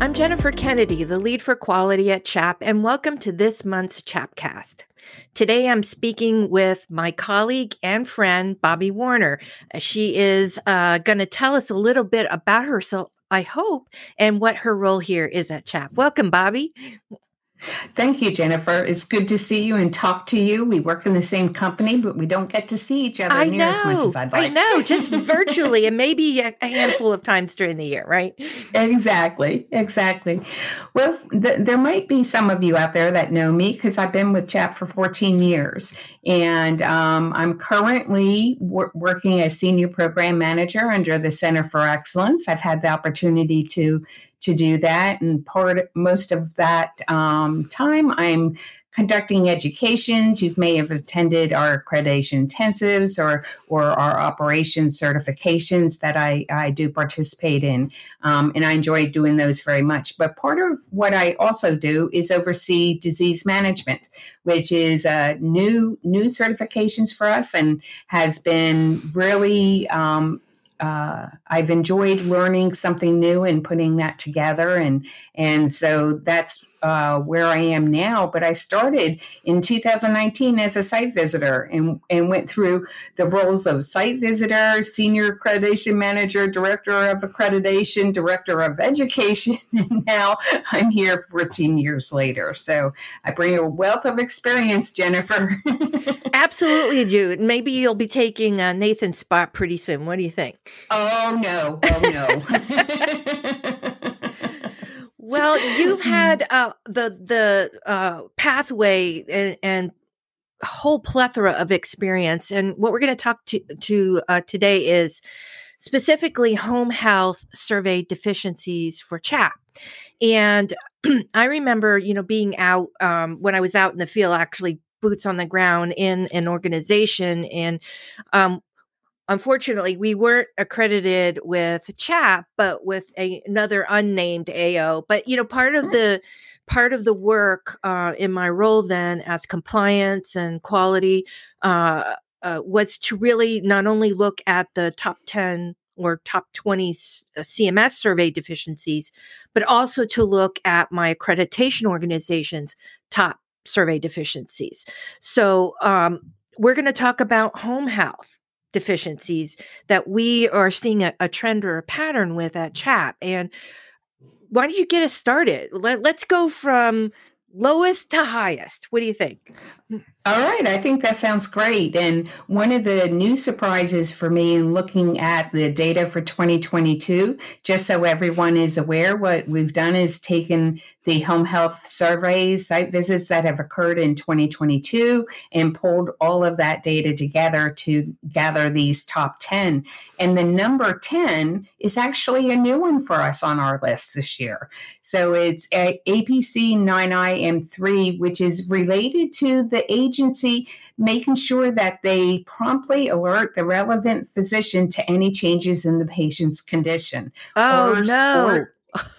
I'm Jennifer Kennedy, the lead for quality at CHAP, and welcome to this month's CHAPcast. Today I'm speaking with my colleague and friend, Bobbie Warner. She is uh, going to tell us a little bit about herself, I hope, and what her role here is at CHAP. Welcome, Bobbie. Thank you, Jennifer. It's good to see you and talk to you. We work in the same company, but we don't get to see each other I near know, as much as I'd like. I know, just virtually and maybe a, handful of times during the year, right? Exactly, exactly. Well, th- there might be some of you out there that know me because I've been with CHAP for 14 years. And um, I'm currently wor- working as senior program manager under the Center for Excellence. I've had the opportunity to to do that. And part most of that um, time, I'm conducting educations. You may have attended our accreditation intensives or or our operations certifications that I, I do participate in. Um, and I enjoy doing those very much. But part of what I also do is oversee disease management, which is uh, new new certifications for us and has been really um, uh, I've enjoyed learning something new and putting that together, and and so that's uh, where I am now. But I started in 2019 as a site visitor and and went through the roles of site visitor, senior accreditation manager, director of accreditation, director of education, and now I'm here 14 years later. So I bring a wealth of experience, Jennifer. Absolutely, do. Maybe you'll be taking uh, Nathan's spot pretty soon. What do you think? Oh no! Oh no! well, you've had uh, the the uh, pathway and, and whole plethora of experience, and what we're going to talk to uh, today is specifically home health survey deficiencies for CHAP. And I remember, you know, being out um, when I was out in the field, actually boots on the ground in an organization. And um, unfortunately, we weren't accredited with CHAP, but with a, another unnamed AO. But you know, part of the part of the work uh, in my role then as compliance and quality uh, uh, was to really not only look at the top ten or top 20 CMS uh, survey deficiencies, but also to look at my accreditation organization's top survey deficiencies. So, um, we're going to talk about home health deficiencies that we are seeing a, a, trend or a pattern with at CHAP. And why don't you get us started? Let, let's go from lowest to highest. What do you think? All right, I think that sounds great. And one of the new surprises for me in looking at the data for 2022, just so everyone is aware, what we've done is taken the home health surveys, site visits that have occurred in 2022, and pulled all of that data together to gather these top 10. And the number 10 is actually a new one for us on our list this year. So it's APC 9IM3, which is related to the agency making sure that they promptly alert the relevant physician to any changes in the patient's condition. Oh, or, no. Or,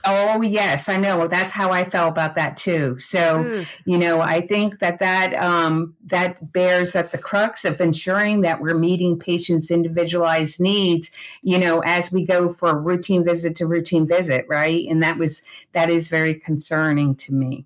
oh yes i know that's how i felt about that too so mm. you know i think that that um, that bears at the crux of ensuring that we're meeting patients individualized needs you know as we go for routine visit to routine visit right and that was that is very concerning to me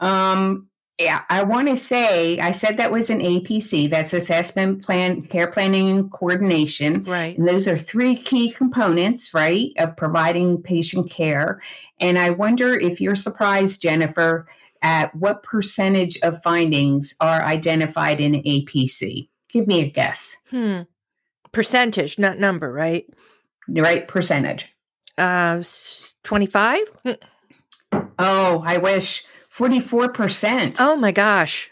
um, yeah, I want to say I said that was an APC. That's assessment plan, care planning, and coordination. Right. And those are three key components, right, of providing patient care. And I wonder if you're surprised, Jennifer, at what percentage of findings are identified in APC. Give me a guess. Hmm. Percentage, not number, right? Right, percentage. Uh, twenty-five. Oh, I wish. 44%. Oh my gosh.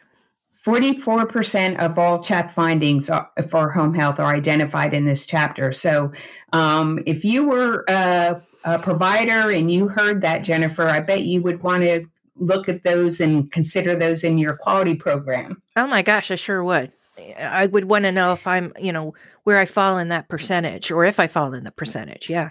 44% of all CHAP findings for home health are identified in this chapter. So um, if you were a, a provider and you heard that, Jennifer, I bet you would want to look at those and consider those in your quality program. Oh my gosh, I sure would. I would want to know if I'm, you know, where I fall in that percentage or if I fall in the percentage. Yeah.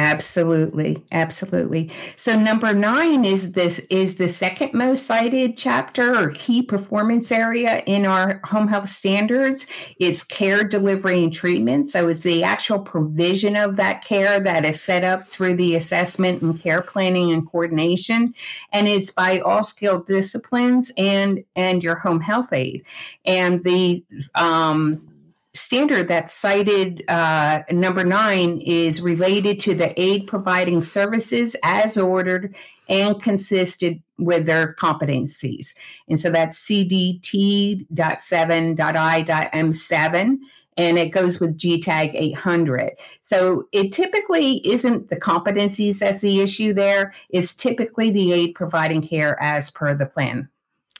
Absolutely, absolutely. So number nine is this is the second most cited chapter or key performance area in our home health standards. It's care delivery and treatment. So it's the actual provision of that care that is set up through the assessment and care planning and coordination. And it's by all skilled disciplines and and your home health aide. And the um, standard that's cited uh, number nine is related to the aide providing services as ordered and consisted with their competencies. And so that's CDT.7.I.M7 and it goes with GTAG 800. So it typically isn't the competencies that's the issue there. It's typically the aide providing care as per the plan.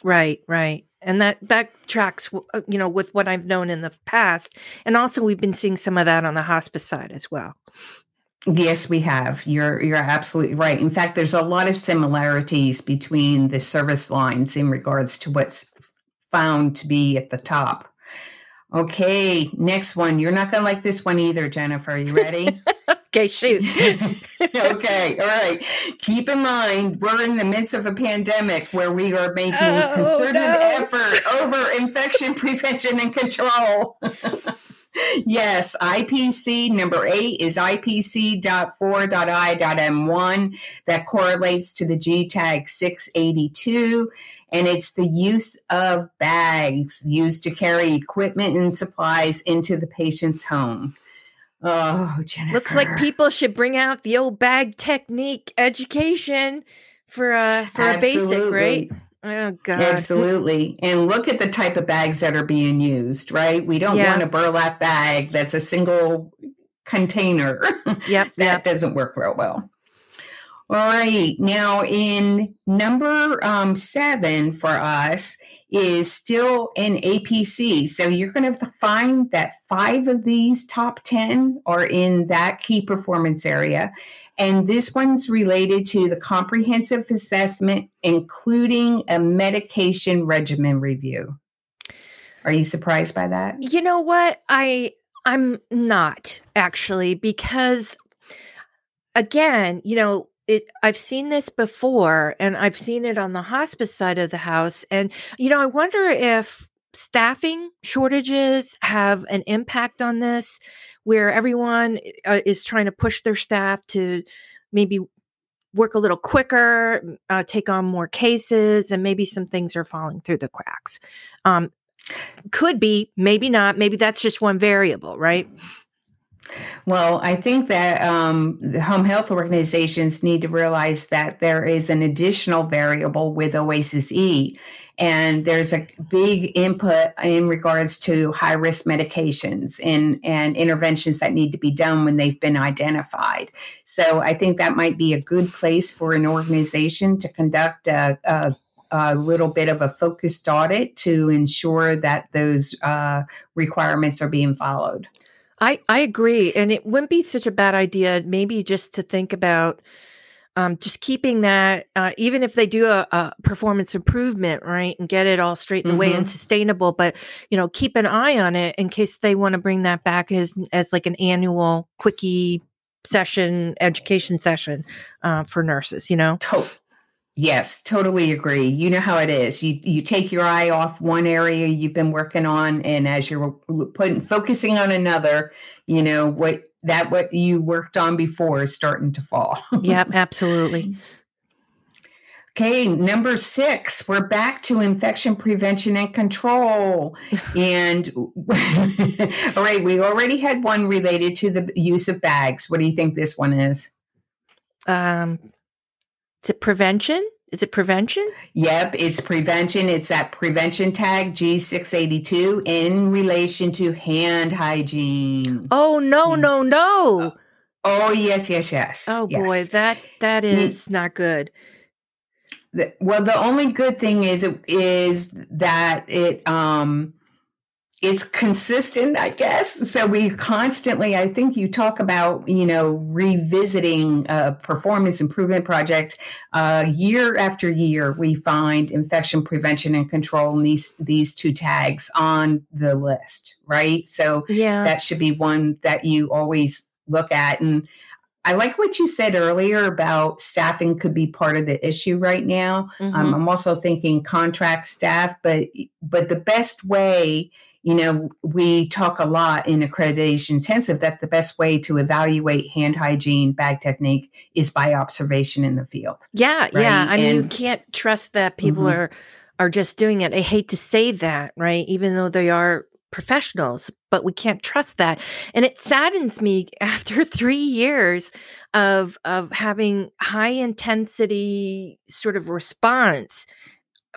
Right, right and that that tracks uh, you know with what i've known in the past. And also we've been seeing some of that on the hospice side as well. Yes we have. You're you're absolutely right. In fact there's a lot of similarities between the service lines in regards to what's found to be at the top Okay, next one. You're not going to like this one either, Jennifer. You ready? okay, shoot. okay, all right. Keep in mind, we're in the midst of a pandemic where we are making oh, concerted no. effort over infection prevention and control. yes, IPC number eight is IPC.4.I.M1 that correlates to the GTAG 682 and it's the use of bags used to carry equipment and supplies into the patient's home. Oh, Jennifer. Looks like people should bring out the old bag technique education for a for Absolutely. a basic, right? Oh God. Absolutely. And look at the type of bags that are being used, right? We don't yeah. want a burlap bag that's a single container. Yep. that yep. doesn't work real well. All right. Now, in number um, seven for us is still an APC. So you're going to find that five of these top 10 are in that key performance area. And this one's related to the comprehensive assessment, including a medication regimen review. Are you surprised by that? You know what? I I'm not actually because again, you know, it I've seen this before and I've seen it on the hospice side of the house and you know I wonder if staffing shortages have an impact on this where everyone uh, is trying to push their staff to maybe work a little quicker uh, take on more cases and maybe some things are falling through the cracks. Um, could be maybe not maybe that's just one variable right well, I think that um, the home health organizations need to realize that there is an additional variable with Oasis E, and there's a big input in regards to high risk medications and, and interventions that need to be done when they've been identified. So I think that might be a good place for an organization to conduct a, a a little bit of a focused audit to ensure that those uh, requirements are being followed. I, I agree. And it wouldn't be such a bad idea, maybe just to think about um, just keeping that, uh, even if they do a, a, performance improvement, right, and get it all straightened mm-hmm. away and sustainable, but you know, keep an eye on it in case they want to bring that back as as like an annual quickie session, education session uh, for nurses. You know, Yes, totally agree. You know how it is. You you take your eye off one area you've been working on, and as you're putting focusing on another, you know what that what you worked on before is starting to fall. yep, absolutely. Okay, number six, we're back to infection prevention and control. and all right, we already had one related to the use of bags. What do you think this one is? Um, is it prevention? Is it prevention? Yep, it's prevention. It's that prevention tag G682 in relation to hand hygiene. Oh no, no, no. oh yes, yes, yes. Oh yes. boy, that that is not good. The, well, the only good thing is it is that it um it's consistent, I guess. So we constantly, I think you talk about, you know, revisiting a performance improvement project uh, year after year. We find infection prevention and control and these these two tags on the list, right? So yeah, that should be one that you always look at. And I like what you said earlier about staffing could be part of the issue right now. Um, Mhm. I'm also thinking contract staff, but but the best way, you know, we talk a lot in accreditation intensive that the best way to evaluate hand hygiene, bag technique is by observation in the field. Yeah, yeah. Right, I mean, you can't trust that people Mhm. are are just doing it. I hate to say that, right? Even though they are professionals, but we can't trust that. And it saddens me after 3 years of of having high intensity sort of response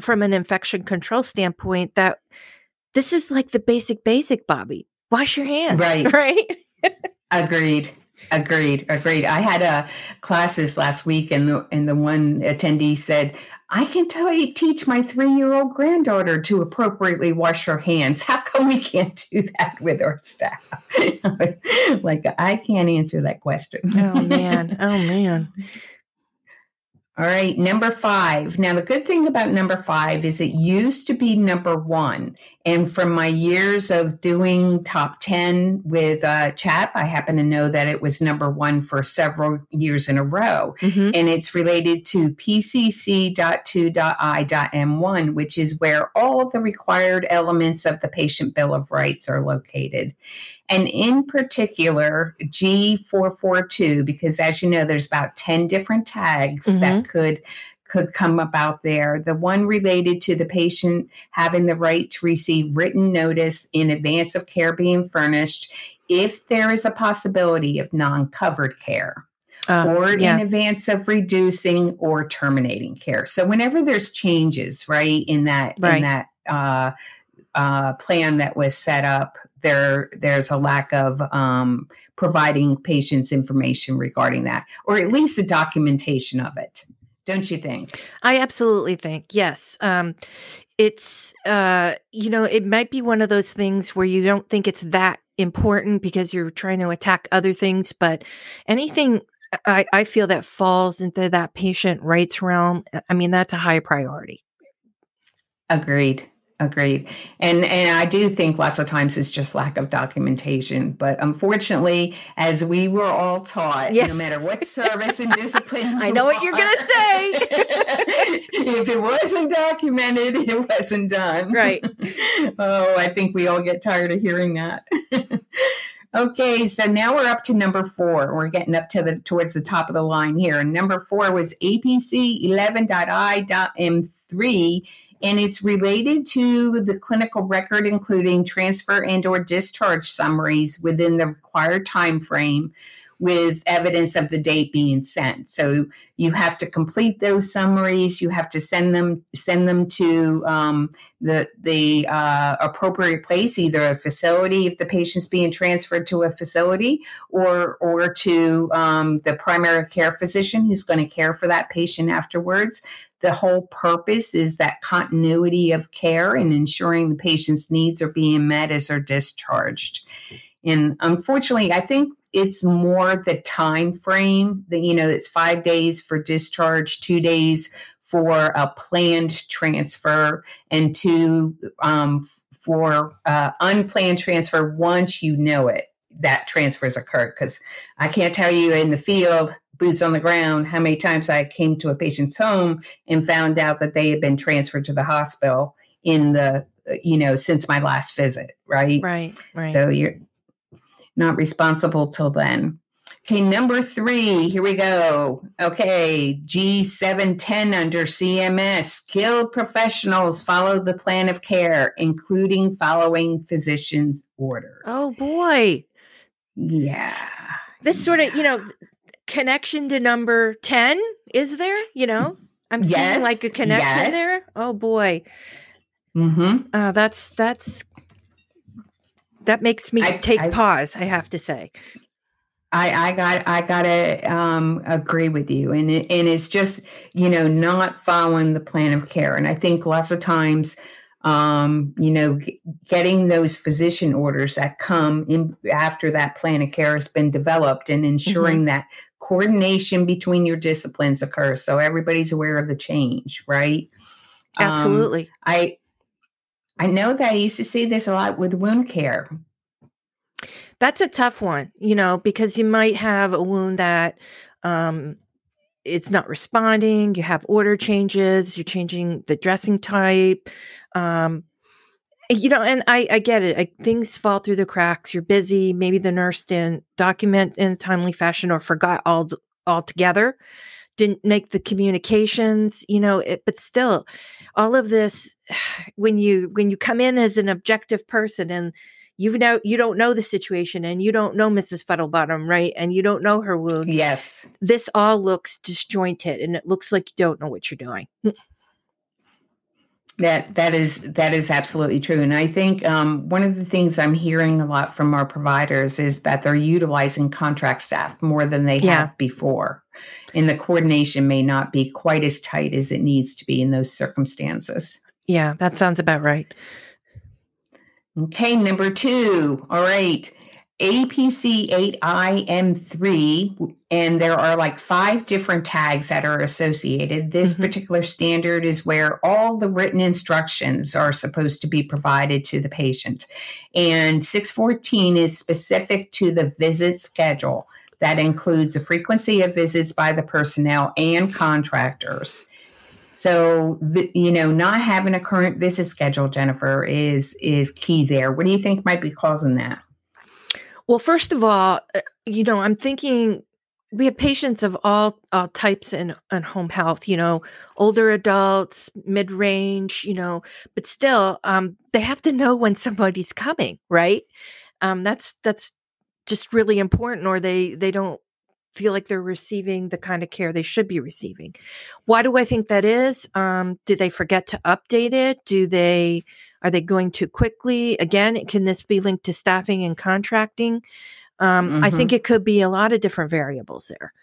from an infection control standpoint that this is like the basic basic, Bobbie. Wash your hands, Right. right? Agreed. Agreed. Agreed. I had a classes last week, and the and the one attendee said, "I can tell you, teach my three year old granddaughter to appropriately wash her hands. How come we can't do that with our staff?" I was like, I can't answer that question. oh man. Oh man. All right, number five. Now, the good thing about number five is it used to be number one. And from my years of doing top 10 with uh, CHAP, I happen to know that it was number one for several years in a row. Mhm. And it's related to pcc.2.i.m1, which is where all the required elements of the patient bill of rights are located. And in particular, G442, because as you know, there's about 10 different tags that could could come about there. The one related to the patient having the right to receive written notice in advance of care being furnished if there is a possibility of non-covered care Uh, or yeah. in advance of reducing or terminating care. So whenever there's changes, right, in that Right. in that uh, uh, plan that was set up, there there's a lack of um, providing patients information regarding that, or at least a documentation of it. Don't you think? I absolutely think yes. Um, it's uh, you know it might be one of those things where you don't think it's that important because you're trying to attack other things, but anything I, I feel that falls into that patient rights realm. I mean that's a high priority. Agreed. Agreed. And and I do think lots of times it's just lack of documentation. But unfortunately, as we were all taught, Yeah. no matter what service and discipline, I know what you're gonna say. if it wasn't documented, it wasn't done. Right. Oh, I think we all get tired of hearing that. Okay, so now we're up to number four. We're getting up to the towards the top of the line here. And number four was APC 11.I.M3, and it's related to the clinical record, including transfer and or discharge summaries within the required time frame with evidence of the date being sent. So you have to complete those summaries. You have to send them send them to um, the the uh, appropriate place, either a facility if the patient's being transferred to a facility, or or to um, the primary care physician who's going to care for that patient afterwards. The whole purpose is that continuity of care and ensuring the patient's needs are being met as they're discharged. And unfortunately, I think it's more the time frame that you know it's five days for discharge, two days for a planned transfer, and two um, for uh, unplanned transfer once you know it that transfers occurred. Because I can't tell you in the field, boots on the ground, how many times I came to a patient's home and found out that they had been transferred to the hospital in the uh, you know since my last visit, right? Right. Right. So you're not responsible till then. Okay, number three, here we go. Okay, G710 under CMS. Skilled professionals follow the plan of care, including following physician's orders. oh boy. yeah. This sort of, you know, connection to number 10 is there, you know? I'm seeing Yes, like a connection yes. there. Oh boy. Mm-hmm. Uh, that's that's that makes me I- take I- pause. I have to say. I, I got I gotta um, agree with you, and it, and it's just you know not following the plan of care, and I think lots of times, um, you know, g- getting those physician orders that come in after that plan of care has been developed, and ensuring that coordination between your disciplines occurs, so everybody's aware of the change, right? Um, Absolutely. I I know that I used to see this a lot with wound care. That's a tough one, you know, because you might have a wound that um, it's not responding. You have order changes. You're changing the dressing type. Um, you know, and I, I get it. I, things fall through the cracks. You're busy. Maybe the nurse didn't document in a timely fashion or forgot all altogether. Didn't make the communications. You know, it, but still, all of this. When you when you come in as an objective person and you know you don't know the situation and you don't know Mrs. Fuddlebottom, right? And you don't know her wound. Yes. This all looks disjointed and it looks like you don't know what you're doing. That that is that is absolutely true, and I think um, one of the things I'm hearing a lot from our providers is that they're utilizing contract staff more than they yeah. have before, and the coordination may not be quite as tight as it needs to be in those circumstances. Yeah, that sounds about right. Okay, number two. All right. APC 8IM3, and there are like five different tags that are associated. This mm-hmm. particular standard is where all the written instructions are supposed to be provided to the patient. And 614 is specific to the visit schedule. That includes the frequency of visits by the personnel and contractors. So, you know, not having a current visit schedule, Jennifer, is is key there. What do you think might be causing that? Well, first of all, uh, you know, I'm thinking we have patients of all uh, types in, in home health, you know, older adults, mid range, you know, but still, um, they have to know when somebody's coming, right? Um, that's that's just really important, or they they don't feel like they're receiving the kind of care they should be receiving. Why do I think that is? Um, do they forget to update it? Do they are they going too quickly? Again, can this be linked to staffing and contracting? Um, mm-hmm. I think it could be a lot of different variables there.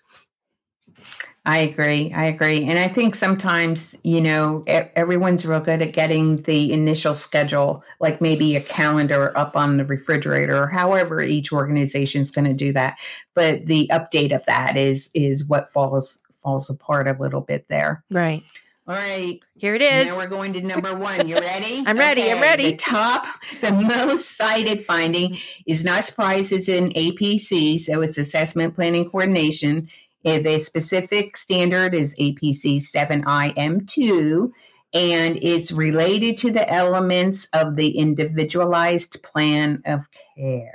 I agree. I agree. And I think sometimes, you know, everyone's real good at getting the initial schedule, like maybe a calendar up on the refrigerator or however each organization is going to do that. But the update of that is is what falls falls apart a little bit there. Right. All right. Here it is. Now we're going to number one. You ready? I'm ready. Okay. I'm ready. The top, the most cited finding is not surprised it's in APC, so it's assessment planning coordination. The specific standard is APC 7IM2, and it's related to the elements of the individualized plan of care.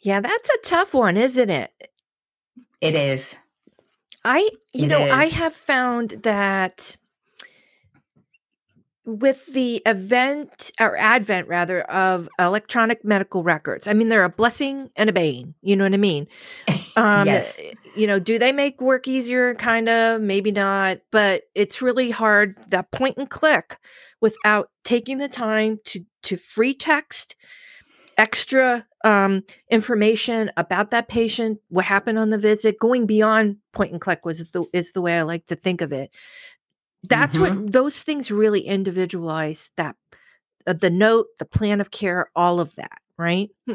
Yeah, that's a tough one, isn't it? It is. I, you it know, is. I have found that with the event or advent rather of electronic medical records i mean they're a blessing and a bane you know what i mean um yes. you know do they make work easier kind of maybe not but it's really hard that point and click without taking the time to to free text extra um, information about that patient what happened on the visit going beyond point and click was the is the way i like to think of it that's mm-hmm. what those things really individualize that uh, the note the plan of care all of that right hmm.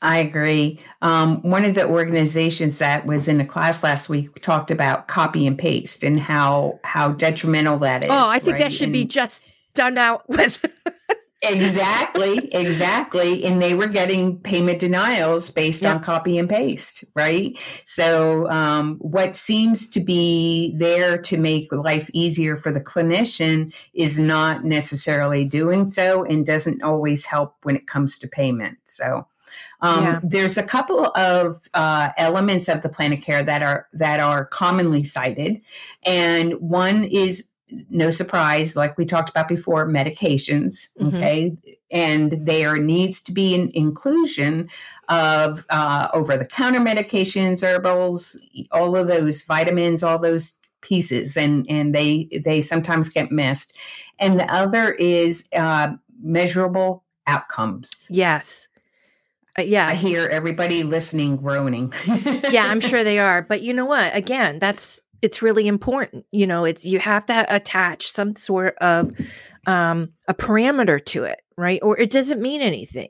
I agree. Um, one of the organizations that was in the class last week talked about copy and paste and how how detrimental that is. Oh, I think right? that should and, be just done out with. Exactly, exactly. And they were getting payment denials based yep. on copy and paste, right? So, um, what seems to be there to make life easier for the clinician is not necessarily doing so and doesn't always help when it comes to payment. So, um, yeah. There's a couple of uh, elements of the plan of care that are that are commonly cited, and one is no surprise, like we talked about before, medications. Mm-hmm. Okay. And there needs to be an inclusion of uh, over the counter medications, herbals, all of those vitamins, all those pieces. And, and they, they sometimes get missed. And the other is uh, measurable outcomes. Yes. Uh, yes. I hear everybody listening groaning. yeah, I'm sure they are. But you know what? Again, that's it's really important. You know, it's you have to attach some sort of um, a parameter to it, right? Or it doesn't mean anything.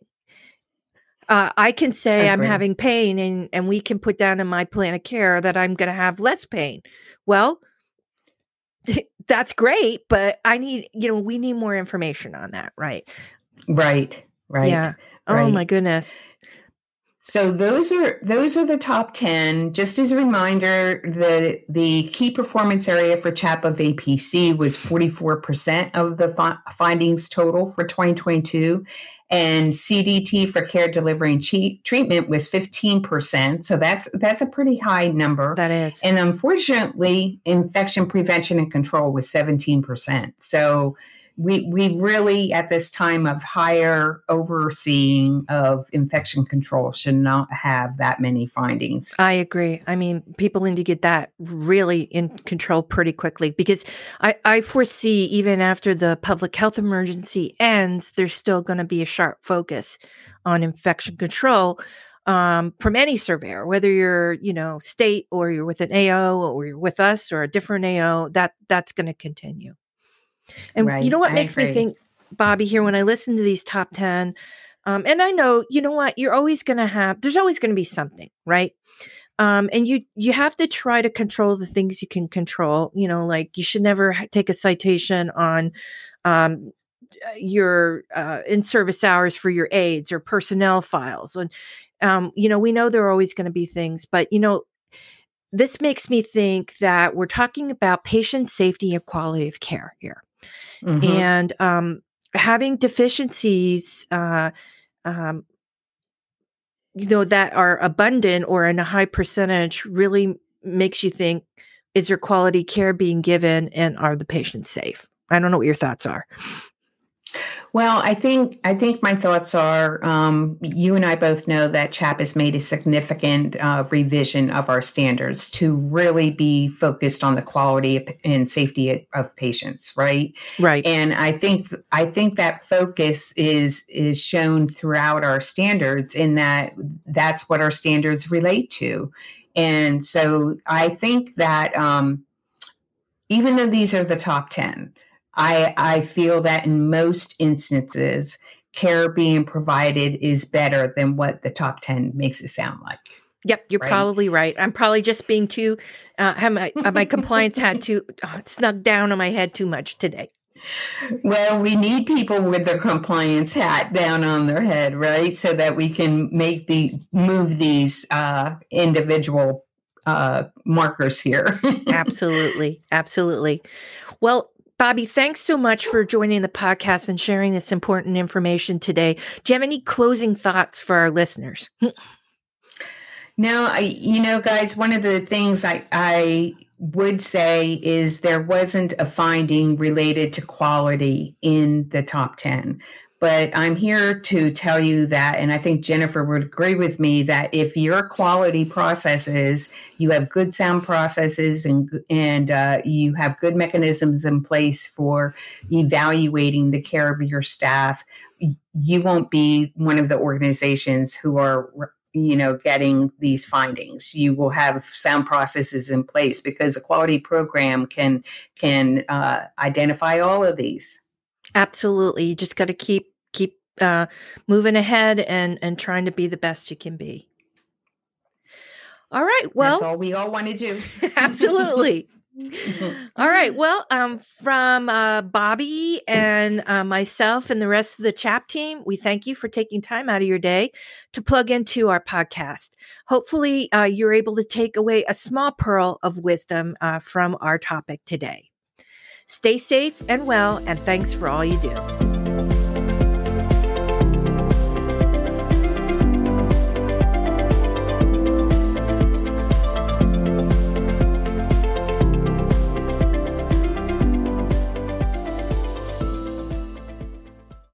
Uh, I can say I'm having pain, and and we can put down in my plan of care that I'm going to have less pain. Well, that's great, but I need you know we need more information on that, right? Right. Right. Yeah. Oh my goodness. So those are those are the top 10. Just as a reminder, the the key performance area for CHAP of APC was 44% of the fi- findings total for 2022 and CDT for care delivery and che- treatment was 15%. So that's that's a pretty high number. That is. And unfortunately, infection prevention and control was 17%. So we we really at this time of higher overseeing of infection control should not have that many findings. I agree. I mean, people need to get that really in control pretty quickly because I, I foresee even after the public health emergency ends, there's still going to be a sharp focus on infection control. Um, from any surveyor, whether you're, you know, state or you're with an AO or you're with us or a different AO, that that's going to continue. And right. you know what I makes agree. me think, Bobbie, here when I listen to these top 10, um, and I know, you know what, you're always going to have, there's always going to be something, right? Um, and you you have to try to control the things you can control. You know, like you should never take a citation on um, your uh, in service hours for your aides or personnel files. And um, you know, we know there are always going to be things, but you know, this makes me think that we're talking about patient safety and quality of care here. Mm-hmm. And um, having deficiencies, uh, um, you know, that are abundant or in a high percentage really makes you think is there quality care being given and are the patients safe? I don't know what your thoughts are. Well, I think I think my thoughts are um, you and I both know that CHAP has made a significant uh, revision of our standards to really be focused on the quality and safety of patients, right? Right. And I think I think that focus is is shown throughout our standards in that that's what our standards relate to, and so I think that um, even though these are the top ten I, I feel that in most instances, care being provided is better than what the top 10 makes it sound like. Yep, you're right? probably right. I'm probably just being too, uh, have my, my compliance had too uh, snug down on my head too much today. Well, we need people with their compliance hat down on their head, right? So that we can make the move these uh, individual uh, markers here. absolutely, absolutely. Well, Bobbie, thanks so much for joining the podcast and sharing this important information today. Do you have any closing thoughts for our listeners? no, I, you know, guys, one of the things I, I would say is there wasn't a finding related to quality in the top 10. But I'm here to tell you that, and I think Jennifer would agree with me that if your quality processes, you have good sound processes, and and uh, you have good mechanisms in place for evaluating the care of your staff, you won't be one of the organizations who are you know getting these findings. You will have sound processes in place because a quality program can can uh, identify all of these Absolutely. You just got to keep keep uh, moving ahead and and trying to be the best you can be. All right. Well, that's all we all want to do. absolutely. all right. Well, um, from uh, Bobbie and uh, myself and the rest of the CHAP team, we thank you for taking time out of your day to plug into our podcast. Hopefully, uh, you're able to take away a small pearl of wisdom uh, from our topic today. Stay safe and well, and thanks for all you do.